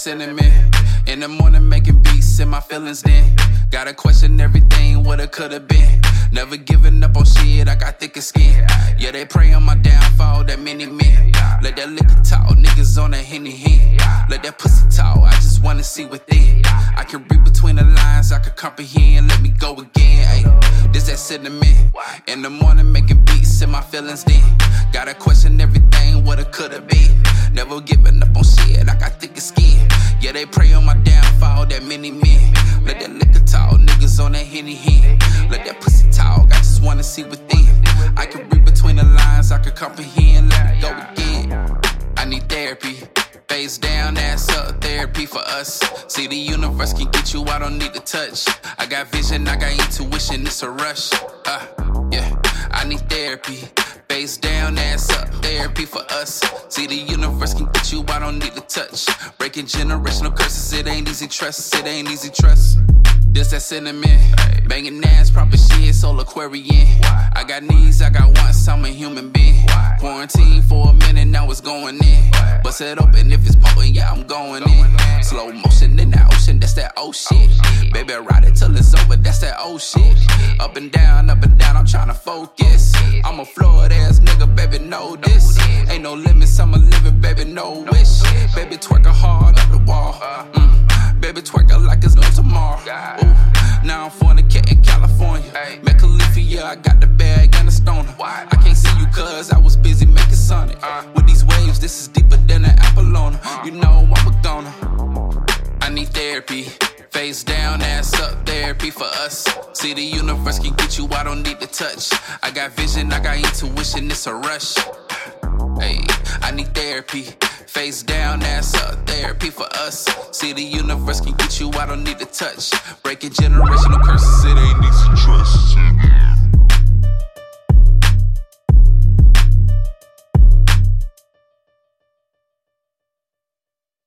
sentiment. In the morning, making beats in my feelings then. Gotta question everything, what it could've been. Never giving up on shit, I got thicker skin. Yeah, they pray on my downfall, that many men. Let that liquor talk, niggas on that henny hen. Let that pussy talk, I just wanna see within. I can read between the lines, I can comprehend. Let me go again, ayy. This that sentiment. In the morning, making beats in my feelings then. Gotta question everything, what it could've been. Never giving up on shit, Yeah, they pray on my downfall, that many men. Let that liquor talk, niggas on that henny hen. Let that pussy talk, I just wanna see within. I can read between the lines, I can comprehend. Let me go again. I need therapy. Face down, ass up, therapy for us. See, the universe can get you, I don't need to touch. I got vision, I got intuition, it's a rush. Uh, yeah, I need therapy. Face down, ass up, therapy for us. See, the universe can get you, I don't need to touch. Breaking generational curses, it ain't easy trust, it ain't easy trust. This that cinnamon, banging ass, proper shit, soul Aquarian. I got needs, I got wants, I'm a human being. Quarantine for a minute, now it's going in. Bust it open if it's potent, yeah, I'm going in. Slow motion in the ocean, that's that old shit. Baby, ride it till it's over, that's that old shit. Up and down, up and down, I'm tryna focus. I'm a Florida know this. Ain't no limits, I'm a living, baby, no wish. Baby, twerking hard up the wall. Mm. Baby, twerking like it's no tomorrow. Ooh. Now I'm fornicating in California. Met Khalifa, yeah, I got the bag and a stoner. I can't see you cause I was busy making Sonic. With these waves, this is deeper than an Apollona. You know I'm a goner. I need therapy. Face down, ass up, therapy for us. See, the universe can get you, I don't need to touch. I got vision, I got intuition, it's a rush. Hey, I need therapy. Face down, ass up, therapy for us. See, the universe can get you, I don't need to touch. Breaking generational curses, it ain't